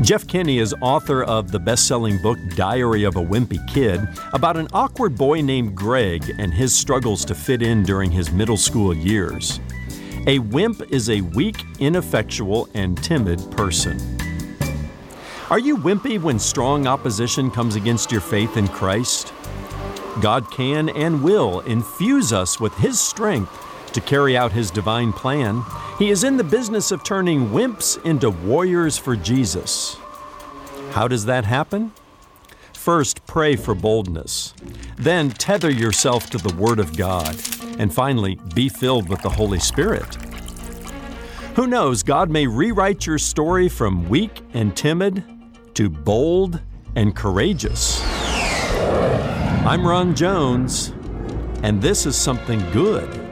Jeff Kinney is author of the best selling book Diary of a Wimpy Kid about an awkward boy named Greg and his struggles to fit in during his middle school years. A wimp is a weak, ineffectual, and timid person. Are you wimpy when strong opposition comes against your faith in Christ? God can and will infuse us with His strength to carry out His divine plan. He is in the business of turning wimps into warriors for Jesus. How does that happen? First, pray for boldness. Then, tether yourself to the Word of God. And finally, be filled with the Holy Spirit. Who knows, God may rewrite your story from weak and timid to bold and courageous. I'm Ron Jones, and this is something good.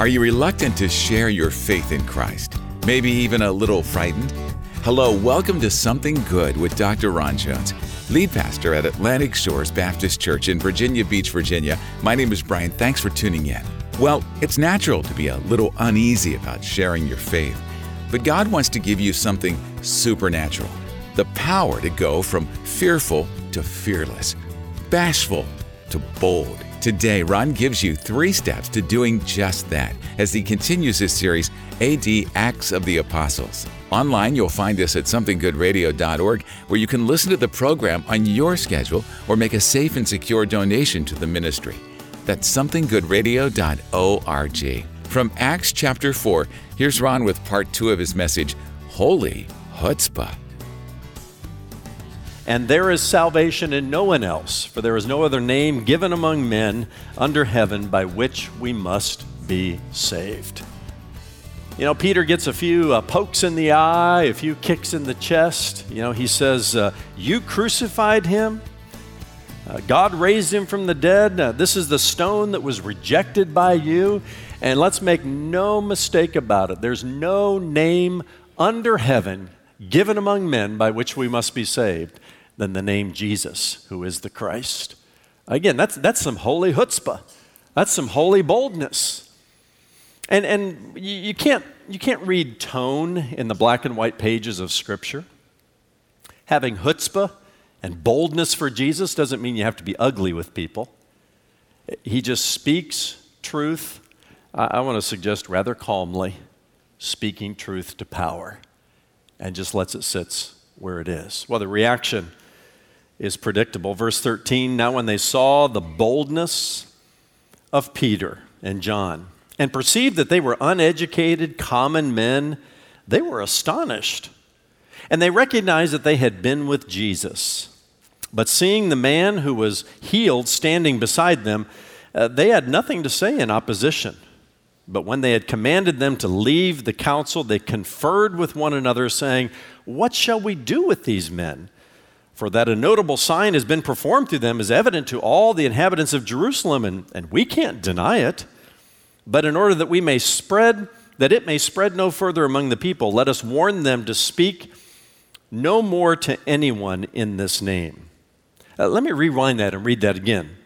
Are you reluctant to share your faith in Christ? Maybe even a little frightened? Hello, welcome to Something Good with Dr. Ron Jones, lead pastor at Atlantic Shores Baptist Church in Virginia Beach, Virginia. My name is Brian. Thanks for tuning in. Well, it's natural to be a little uneasy about sharing your faith, but God wants to give you something supernatural the power to go from fearful to fearless, bashful to bold. Today, Ron gives you three steps to doing just that as he continues his series, AD Acts of the Apostles. Online, you'll find us at somethinggoodradio.org, where you can listen to the program on your schedule or make a safe and secure donation to the ministry. That's somethinggoodradio.org. From Acts chapter 4, here's Ron with part 2 of his message, Holy Chutzpah. And there is salvation in no one else, for there is no other name given among men under heaven by which we must be saved. You know, Peter gets a few uh, pokes in the eye, a few kicks in the chest. You know, he says, uh, You crucified him. Uh, God raised him from the dead. This is the stone that was rejected by you. And let's make no mistake about it. There's no name under heaven given among men by which we must be saved than the name Jesus, who is the Christ. Again, that's, that's some holy chutzpah. That's some holy boldness. And, and you, you, can't, you can't read tone in the black and white pages of Scripture. Having chutzpah and boldness for Jesus doesn't mean you have to be ugly with people. He just speaks truth, I, I want to suggest rather calmly, speaking truth to power, and just lets it sit where it is. Well, the reaction is predictable. Verse 13 Now, when they saw the boldness of Peter and John and perceived that they were uneducated, common men, they were astonished. And they recognized that they had been with Jesus. But seeing the man who was healed standing beside them, uh, they had nothing to say in opposition. But when they had commanded them to leave the council, they conferred with one another, saying, What shall we do with these men? For that a notable sign has been performed through them is evident to all the inhabitants of Jerusalem, and, and we can't deny it. But in order that we may spread, that it may spread no further among the people, let us warn them to speak no more to anyone in this name. Uh, let me rewind that and read that again.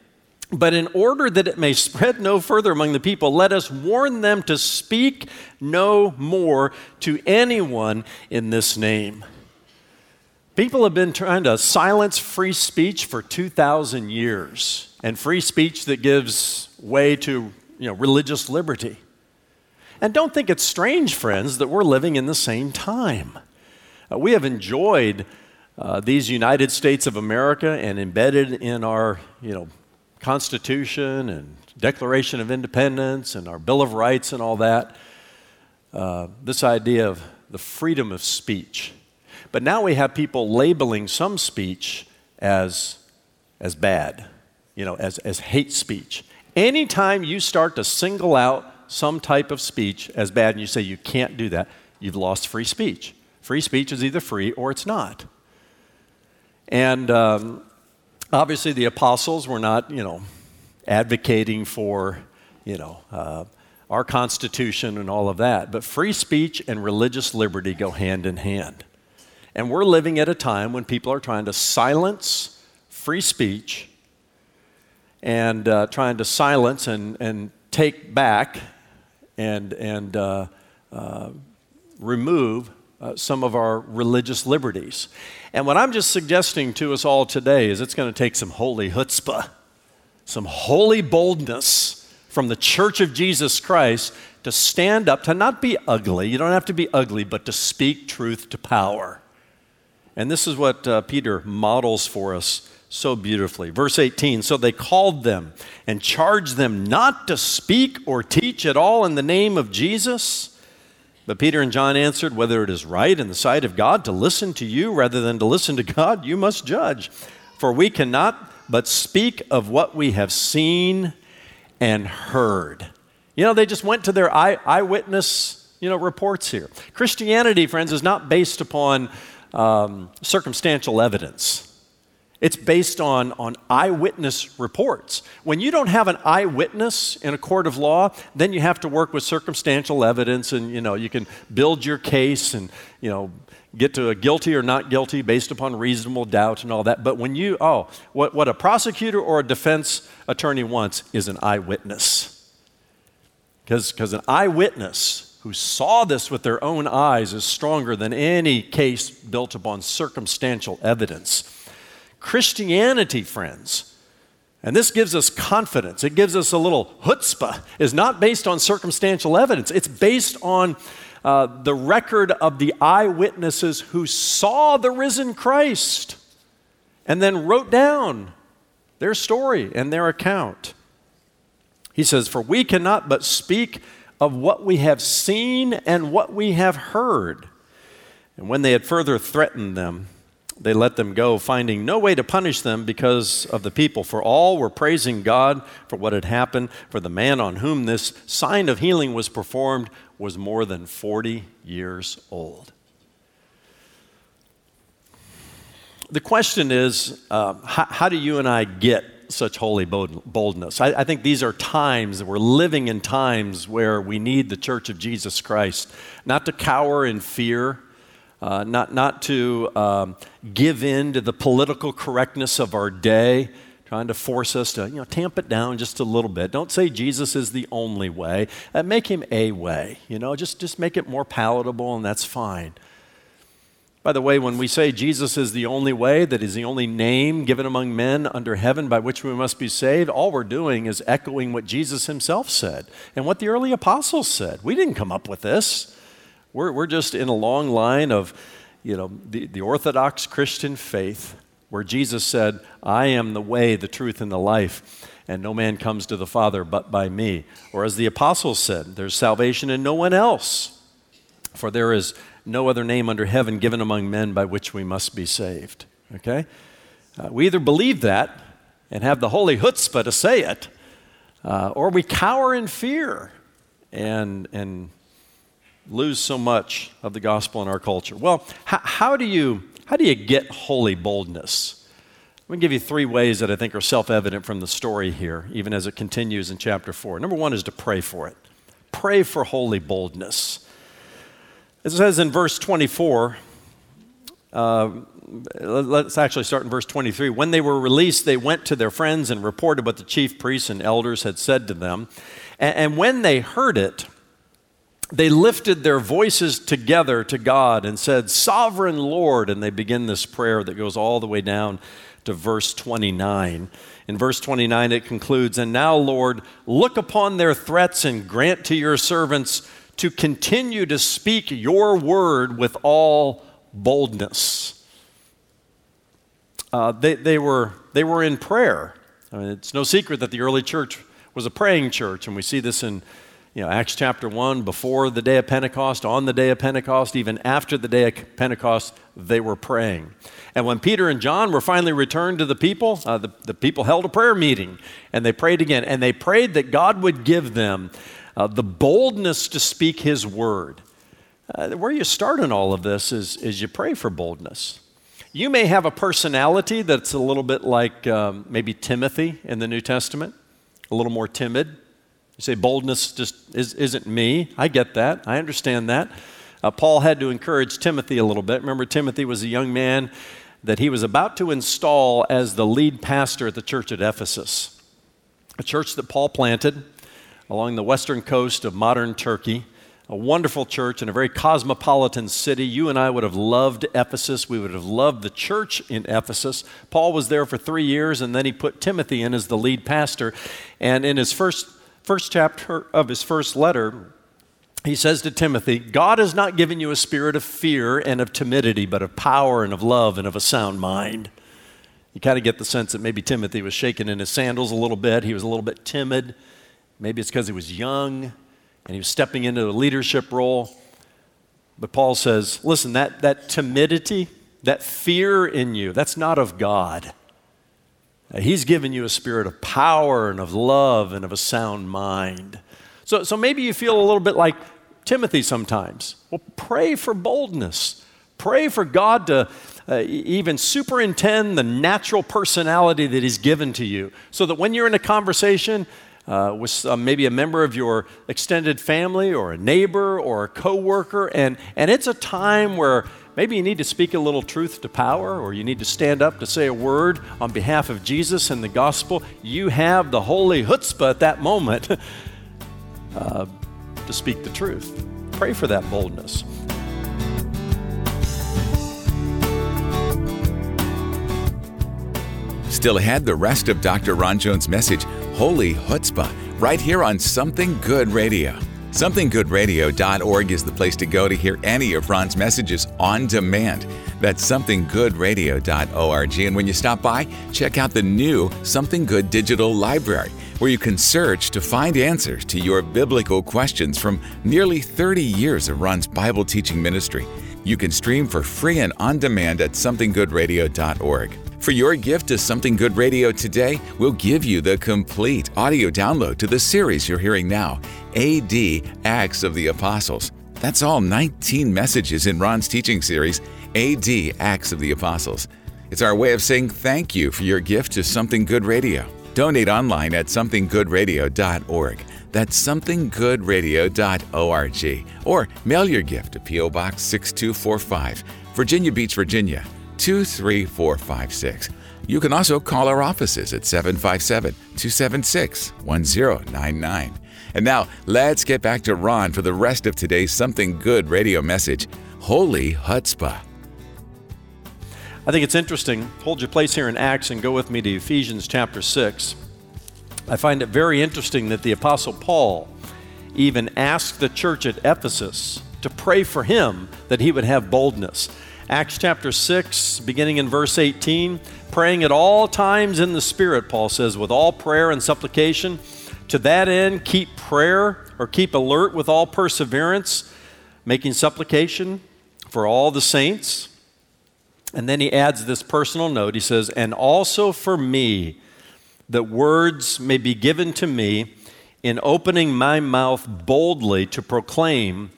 But in order that it may spread no further among the people, let us warn them to speak no more to anyone in this name. People have been trying to silence free speech for 2,000 years, and free speech that gives way to you know, religious liberty. And don't think it's strange, friends, that we're living in the same time. Uh, we have enjoyed uh, these United States of America and embedded in our you know, Constitution and Declaration of Independence and our Bill of Rights and all that, uh, this idea of the freedom of speech. But now we have people labeling some speech as, as bad, you know, as, as hate speech. Anytime you start to single out some type of speech as bad and you say you can't do that, you've lost free speech. Free speech is either free or it's not. And um, obviously, the apostles were not, you know, advocating for, you know, uh, our Constitution and all of that. But free speech and religious liberty go hand in hand. And we're living at a time when people are trying to silence free speech and uh, trying to silence and, and take back and, and uh, uh, remove uh, some of our religious liberties. And what I'm just suggesting to us all today is it's going to take some holy chutzpah, some holy boldness from the church of Jesus Christ to stand up, to not be ugly. You don't have to be ugly, but to speak truth to power. And this is what uh, Peter models for us so beautifully. Verse 18 So they called them and charged them not to speak or teach at all in the name of Jesus. But Peter and John answered, Whether it is right in the sight of God to listen to you rather than to listen to God, you must judge. For we cannot but speak of what we have seen and heard. You know, they just went to their eye, eyewitness, you know, reports here. Christianity, friends, is not based upon um, circumstantial evidence. It's based on, on eyewitness reports. When you don't have an eyewitness in a court of law, then you have to work with circumstantial evidence and you know you can build your case and you know get to a guilty or not guilty based upon reasonable doubt and all that. But when you oh, what, what a prosecutor or a defense attorney wants is an eyewitness. Because an eyewitness who saw this with their own eyes is stronger than any case built upon circumstantial evidence. Christianity, friends, and this gives us confidence, it gives us a little chutzpah, is not based on circumstantial evidence. It's based on uh, the record of the eyewitnesses who saw the risen Christ and then wrote down their story and their account. He says, For we cannot but speak of what we have seen and what we have heard. And when they had further threatened them, they let them go, finding no way to punish them because of the people. For all were praising God for what had happened. For the man on whom this sign of healing was performed was more than 40 years old. The question is uh, how, how, do you and I get such holy boldness? I, I think these are times, that we're living in times where we need the church of Jesus Christ not to cower in fear uh, not, not to um, give in to the political correctness of our day, trying to force us to you know, tamp it down just a little bit. Don't say Jesus is the only way. Uh, make him a way. You know, just, just make it more palatable, and that's fine. By the way, when we say Jesus is the only way, that is the only name given among men under heaven by which we must be saved, all we're doing is echoing what Jesus himself said and what the early apostles said. We didn't come up with this. We're, we're just in a long line of, you know, the, the Orthodox Christian faith where Jesus said, I am the way, the truth, and the life, and no man comes to the Father but by me. Or as the apostles said, there's salvation in no one else, for there is no other name under heaven given among men by which we must be saved. Okay? Uh, we either believe that and have the holy chutzpah to say it, uh, or we cower in fear and, and lose so much of the gospel in our culture? Well, how, how do, you, how do you get holy boldness? Let me give you three ways that I think are self evident from the story here, even as it continues in chapter 4. Number one is to pray for it. Pray for holy boldness. It says in verse 24, uh, let's actually start in verse 23. When they were released, they went to their friends and reported what the chief priests and elders had said to them. And, and when they heard it, they lifted their voices together to God and said, Sovereign Lord. And they begin this prayer that goes all the way down to verse 29. In verse 29, it concludes, And now, Lord, look upon their threats and grant to your servants to continue to speak your word with all boldness. Uh, they, they, were, they were in prayer. I mean, it's no secret that the early church was a praying church, and we see this in you know, Acts chapter 1, before the day of Pentecost, on the day of Pentecost, even after the day of Pentecost, they were praying. And when Peter and John were finally returned to the people, uh, the, the people held a prayer meeting and they prayed again. And they prayed that God would give them uh, the boldness to speak his word. Uh, where you start in all of this is, is you pray for boldness. You may have a personality that's a little bit like um, maybe Timothy in the New Testament, a little more timid. You say boldness just is, isn't me. I get that. I understand that. uh, Paul had to encourage Timothy a little bit. Remember, Timothy was a young man that he was about to install as the lead pastor at the church at Ephesus, a church that Paul planted along the western coast of modern Turkey a wonderful church in a very cosmopolitan city. You and I would have loved Ephesus. We would have loved the church in Ephesus. Paul was there for three years, and then he put Timothy in as the lead pastor. And in his first, first chapter of his first letter, he says to Timothy, God has not given you a spirit of fear and of timidity, but of power and of love and of a sound mind. You kind of get the sense that maybe Timothy was shaking in his sandals a little bit. He was a little bit timid. Maybe it's because he was young and he was stepping into a leadership role. But Paul says, listen, that, that timidity, that fear in you, that's not of God. He's given you a spirit of power and of love and of a sound mind. So, so maybe you feel a little bit like Timothy sometimes. Well, pray for boldness. Pray for God to uh, even superintend the natural personality that He's given to you so that when you're in a conversation, uh, with uh, maybe a member of your extended family or a neighbor or a coworker, and, and it's a time where maybe you need to speak a little truth to power or you need to stand up to say a word on behalf of Jesus and the gospel. You have the holy chutzpah at that moment uh, to speak the truth. Pray for that boldness. Still ahead, the rest of Dr. Ron Jones' message Holy Chutzpah, right here on Something Good Radio. SomethingGoodRadio.org is the place to go to hear any of Ron's messages on demand. That's SomethingGoodRadio.org. And when you stop by, check out the new Something Good Digital Library, where you can search to find answers to your biblical questions from nearly 30 years of Ron's Bible teaching ministry. You can stream for free and on demand at SomethingGoodRadio.org. For your gift to Something Good Radio today, we'll give you the complete audio download to the series you're hearing now AD Acts of the Apostles. That's all 19 messages in Ron's teaching series, AD Acts of the Apostles. It's our way of saying thank you for your gift to Something Good Radio. Donate online at somethinggoodradio.org. That's somethinggoodradio.org. Or mail your gift to P.O. Box 6245, Virginia Beach, Virginia 23456. You can also call our offices at 757 276 1099. And now, let's get back to Ron for the rest of today's Something Good radio message Holy Chutzpah. I think it's interesting. Hold your place here in Acts and go with me to Ephesians chapter 6. I find it very interesting that the Apostle Paul even asked the church at Ephesus to pray for him that he would have boldness. Acts chapter 6, beginning in verse 18, praying at all times in the Spirit, Paul says, with all prayer and supplication. To that end, keep prayer or keep alert with all perseverance, making supplication for all the saints. And then he adds this personal note. He says, And also for me, that words may be given to me in opening my mouth boldly to proclaim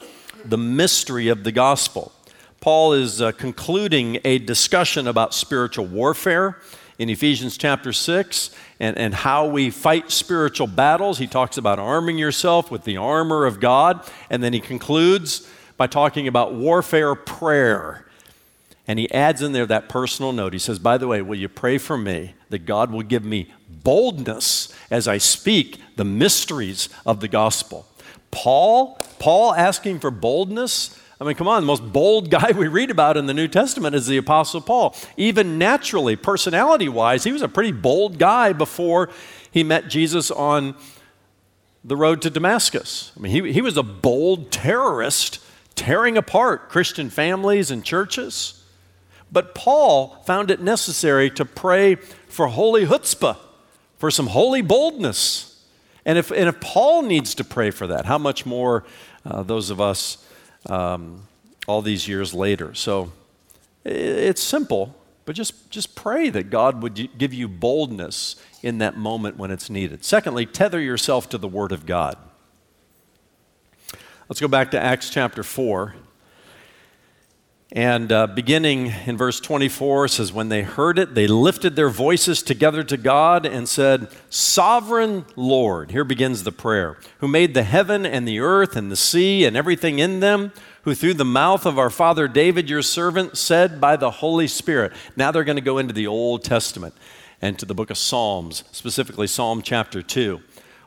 the mystery of the gospel Paul is uh, concluding a discussion about spiritual warfare in Ephesians chapter 6 and, and how we fight spiritual battles. He talks about arming yourself with the armor of God, and then he concludes by talking about warfare prayer. And he adds in there that personal note. He says, By the way, will you pray for me that God will give me boldness as I speak the mysteries of the gospel? Paul, Paul asking for boldness I mean, come on, the most bold guy we read about in the New Testament is the Apostle Paul. Even naturally, personality wise, he was a pretty bold guy before he met Jesus on the road to Damascus. I mean, he, he was a bold terrorist tearing apart Christian families and churches. But Paul found it necessary to pray for holy chutzpah, for some holy boldness. And if, and if Paul needs to pray for that, how much more uh, those of us um, all these years later. So it's simple, but just, just pray that God would give you boldness in that moment when it's needed. Secondly, tether yourself to the Word of God. Let's go back to Acts chapter 4. And uh, beginning in verse 24 says, When they heard it, they lifted their voices together to God and said, Sovereign Lord, here begins the prayer, who made the heaven and the earth and the sea and everything in them, who through the mouth of our father David, your servant, said by the Holy Spirit. Now they're going to go into the Old Testament and to the book of Psalms, specifically Psalm chapter 2.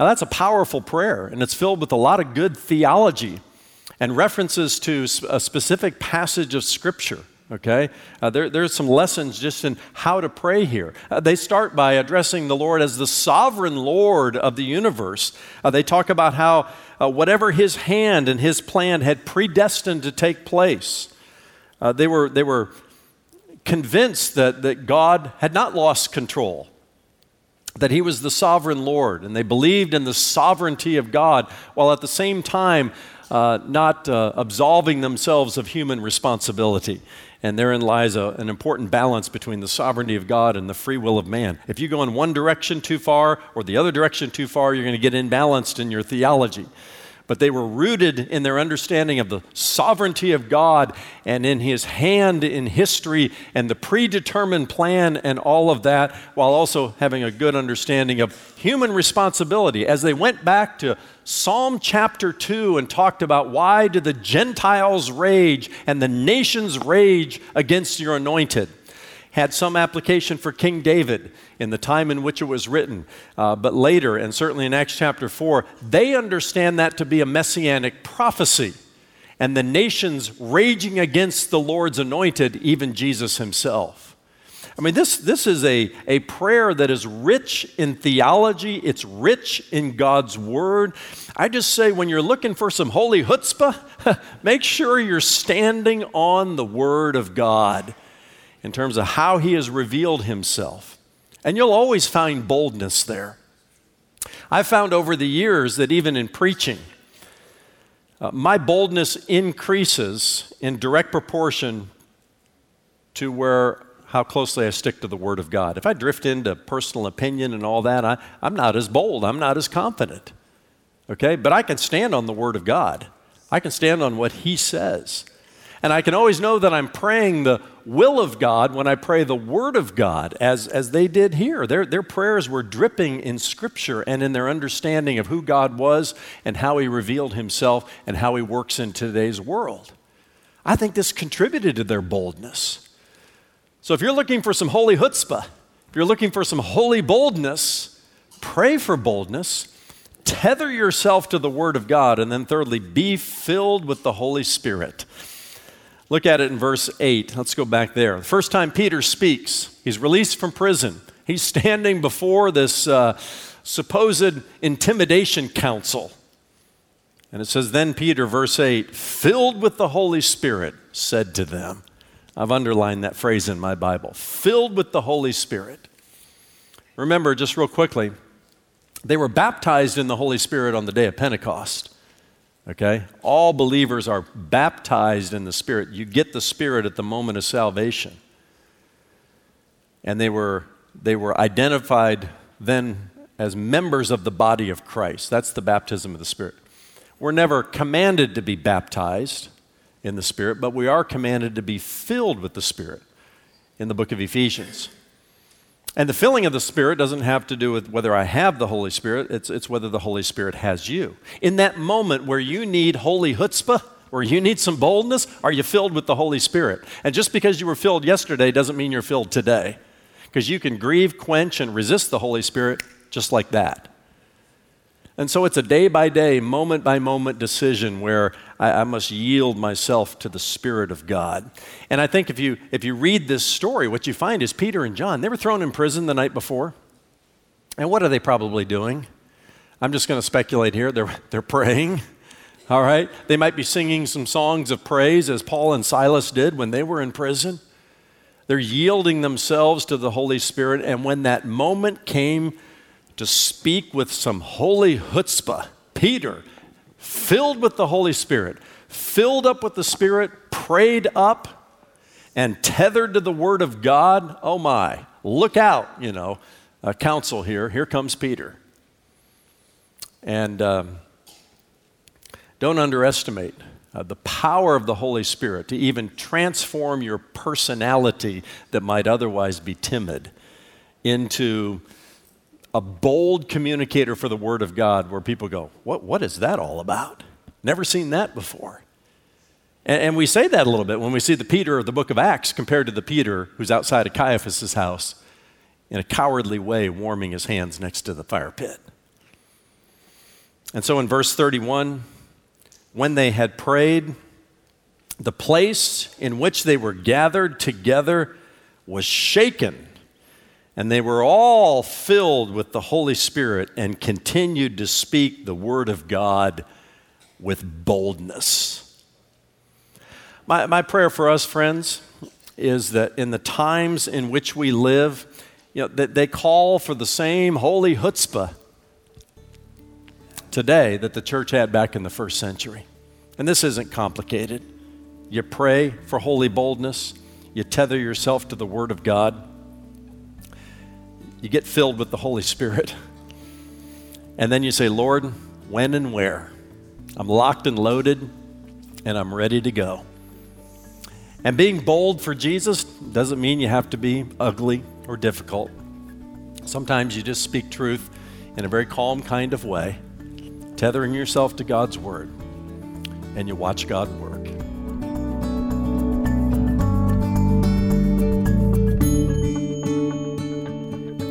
Now, that's a powerful prayer, and it's filled with a lot of good theology and references to a specific passage of Scripture. Okay? Uh, there, there's some lessons just in how to pray here. Uh, they start by addressing the Lord as the sovereign Lord of the universe. Uh, they talk about how uh, whatever His hand and His plan had predestined to take place, uh, they, were, they were convinced that, that God had not lost control that he was the sovereign Lord, and they believed in the sovereignty of God, while at the same time uh, not uh, absolving themselves of human responsibility. And therein lies a, an important balance between the sovereignty of God and the free will of man. If you go in one direction too far or the other direction too far, you're going to get imbalanced in your theology but they were rooted in their understanding of the sovereignty of God and in His hand in history and the predetermined plan and all of that, while also having a good understanding of human responsibility. As they went back to Psalm chapter 2 and talked about why do the Gentiles rage and the nations rage against your anointed had some application for King David in the time in which it was written. Uh, but later, and certainly in Acts chapter 4, they understand that to be a messianic prophecy. And the nations raging against the Lord's anointed, even Jesus himself. I mean, this, this is a, a prayer that is rich in theology, it's rich in God's word. I just say, when you're looking for some holy chutzpah, make sure you're standing on the word of God in terms of how he has revealed himself. And you'll always find boldness there. I've found over the years that even in preaching, uh, my boldness increases in direct proportion to where how closely I stick to the Word of God. If I drift into personal opinion and all that, I, I'm not as bold, I'm not as confident. Okay? But I can stand on the Word of God, I can stand on what He says. And I can always know that I'm praying the will of God when I pray the Word of God, as, as they did here. Their, their prayers were dripping in Scripture and in their understanding of who God was and how He revealed Himself and how He works in today's world. I think this contributed to their boldness. So if you're looking for some holy chutzpah, if you're looking for some holy boldness, pray for boldness. Tether yourself to the Word of God, and then thirdly, be filled with the Holy Spirit. Look at it in verse 8. Let's go back there. The first time Peter speaks, he's released from prison. He's standing before this uh, supposed intimidation council. And it says, Then Peter, verse 8, filled with the Holy Spirit, said to them, I've underlined that phrase in my Bible, filled with the Holy Spirit. Remember, just real quickly, they were baptized in the Holy Spirit on the day of Pentecost. Okay? All believers are baptized in the Spirit. You get the Spirit at the moment of salvation. And they were, they were identified then as members of the body of Christ. That's the baptism of the Spirit. We're never commanded to be baptized in the Spirit, but we are commanded to be filled with the Spirit in the book of Ephesians. And the filling of the Spirit doesn't have to do with whether I have the Holy Spirit, it's, it's whether the Holy Spirit has you. In that moment where you need holy chutzpah, where you need some boldness, are you filled with the Holy Spirit? And just because you were filled yesterday doesn't mean you're filled today. Because you can grieve, quench, and resist the Holy Spirit just like that. And so it's a day by day, moment by moment decision where I, I, must yield myself to the Spirit of God. And I think if you, if you read this story, what you find is Peter and John, they were thrown in prison the night before. And what are they probably doing? I'm just going to speculate here. They're, they're praying, all right? They might be singing some songs of praise as Paul and Silas did when they were in prison. They're yielding themselves to the Holy Spirit. And when that moment came, to speak with some holy chutzpah. Peter, filled with the Holy Spirit, filled up with the Spirit, prayed up, and tethered to the Word of God, oh my, look out, you know, a council here. Here comes Peter. And um, don't underestimate uh, the power of the Holy Spirit to even transform your personality that might otherwise be timid into a bold communicator for the Word of God where people go, What, what is that all about? Never seen that before. And, and we say that a little bit when we see the Peter of the book of Acts compared to the Peter who's outside of Caiaphas' house in a cowardly way, warming his hands next to the fire pit. And so in verse 31, when they had prayed, the place in which they were gathered together was shaken, and they were all filled with the Holy Spirit and continued to speak the word of God with boldness. My, my prayer for us, friends, is that in the times in which we live, you know, that they call for the same holy chutzpah today that the church had back in the first century. And this isn't complicated. You pray for holy boldness, you tether yourself to the Word of God, you get filled with the Holy Spirit, and then you say, Lord, when and where? I'm locked and loaded, and I'm ready to go. And being bold for Jesus doesn't mean you have to be ugly or difficult. Sometimes you just speak truth in a very calm kind of way, tethering yourself to God's Word, and you watch God work.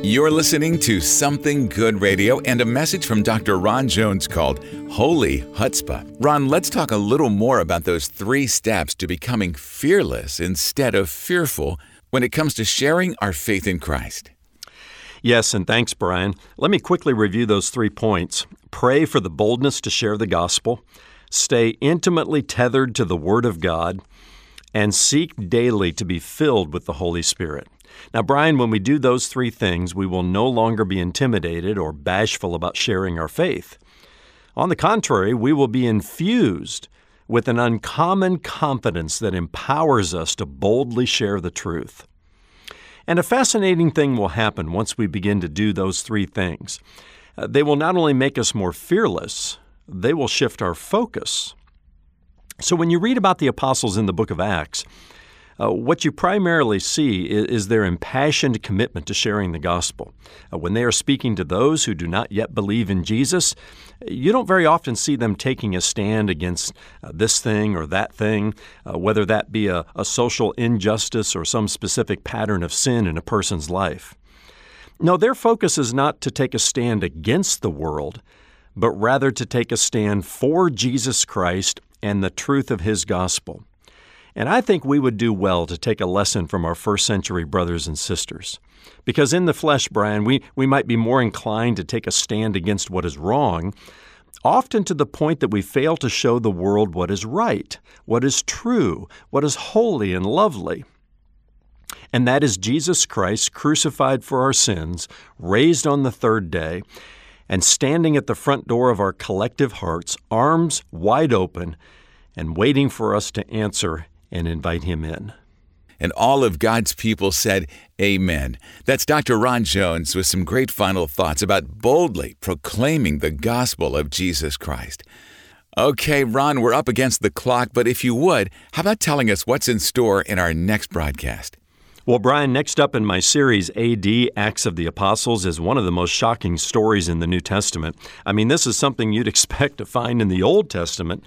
You're listening to Something Good Radio and a message from Dr. Ron Jones called Holy Chutzpah. Ron, let's talk a little more about those three steps to becoming fearless instead of fearful when it comes to sharing our faith in Christ. Yes, and thanks, Brian. Let me quickly review those three points. Pray for the boldness to share the gospel, stay intimately tethered to the Word of God, and seek daily to be filled with the Holy Spirit. Now, Brian, when we do those three things, we will no longer be intimidated or bashful about sharing our faith. On the contrary, we will be infused with an uncommon confidence that empowers us to boldly share the truth. And a fascinating thing will happen once we begin to do those three things. Uh, they will not only make us more fearless, they will shift our focus. So, when you read about the apostles in the book of Acts, uh, what you primarily see is, is, their impassioned commitment to sharing the gospel. Uh, when they are speaking to those who do not yet believe in Jesus, you don't very often see them taking a stand against uh, this thing or that thing, uh, whether that be a, a social injustice or some specific pattern of sin in a person's life. No, their focus is not to take a stand against the world, but rather to take a stand for Jesus Christ and the truth of his gospel. And I think we would do well to take a lesson from our first century brothers and sisters. Because in the flesh, Brian, we, we might be more inclined to take a stand against what is wrong, often to the point that we fail to show the world what is right, what is true, what is holy and lovely. And that is Jesus Christ crucified for our sins, raised on the third day, and standing at the front door of our collective hearts, arms wide open, and waiting for us to answer and invite him in. And all of God's people said, Amen. That's Dr. Ron Jones with some great final thoughts about boldly proclaiming the gospel of Jesus Christ. Okay, Ron, we're up against the clock, but if you would, how about telling us what's in store in our next broadcast? Well, Brian, next up in my series, AD Acts of the Apostles, is one of the most shocking stories in the New Testament. I mean, this is something you'd expect to find in the Old Testament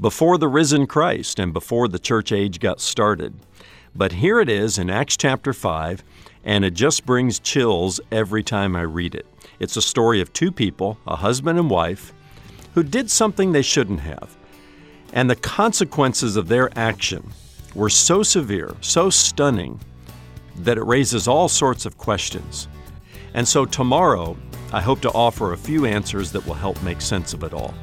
before the risen Christ and before the church age got started. But here it is in Acts chapter 5, and it just brings chills every time I read it. It's a story of two people, a husband and wife, who did something they shouldn't have. And the consequences of their action were so severe, so stunning, that it raises all sorts of questions. And so tomorrow, I hope to offer a few answers that will help make sense of it all.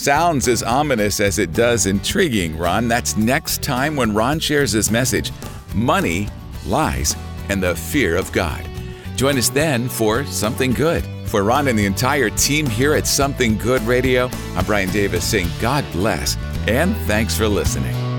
Sounds as ominous as it does intriguing, Ron. That's next time when Ron shares his message Money, Lies, and the Fear of God. Join us then for Something Good. For Ron and the entire team here at Something Good Radio, I'm Brian Davis saying God bless and thanks for listening.